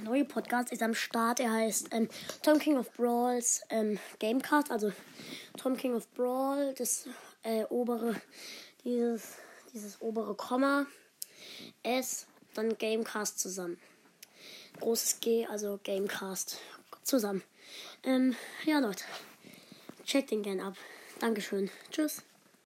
Der neue Podcast ist am Start. Er heißt ähm, Tom King of Brawls ähm, Gamecast. Also Tom King of Brawl, das äh, obere, dieses, dieses obere Komma. S, dann Gamecast zusammen. Großes G, also Gamecast zusammen. Ähm, ja, Leute. Checkt den gern ab. Dankeschön. Tschüss.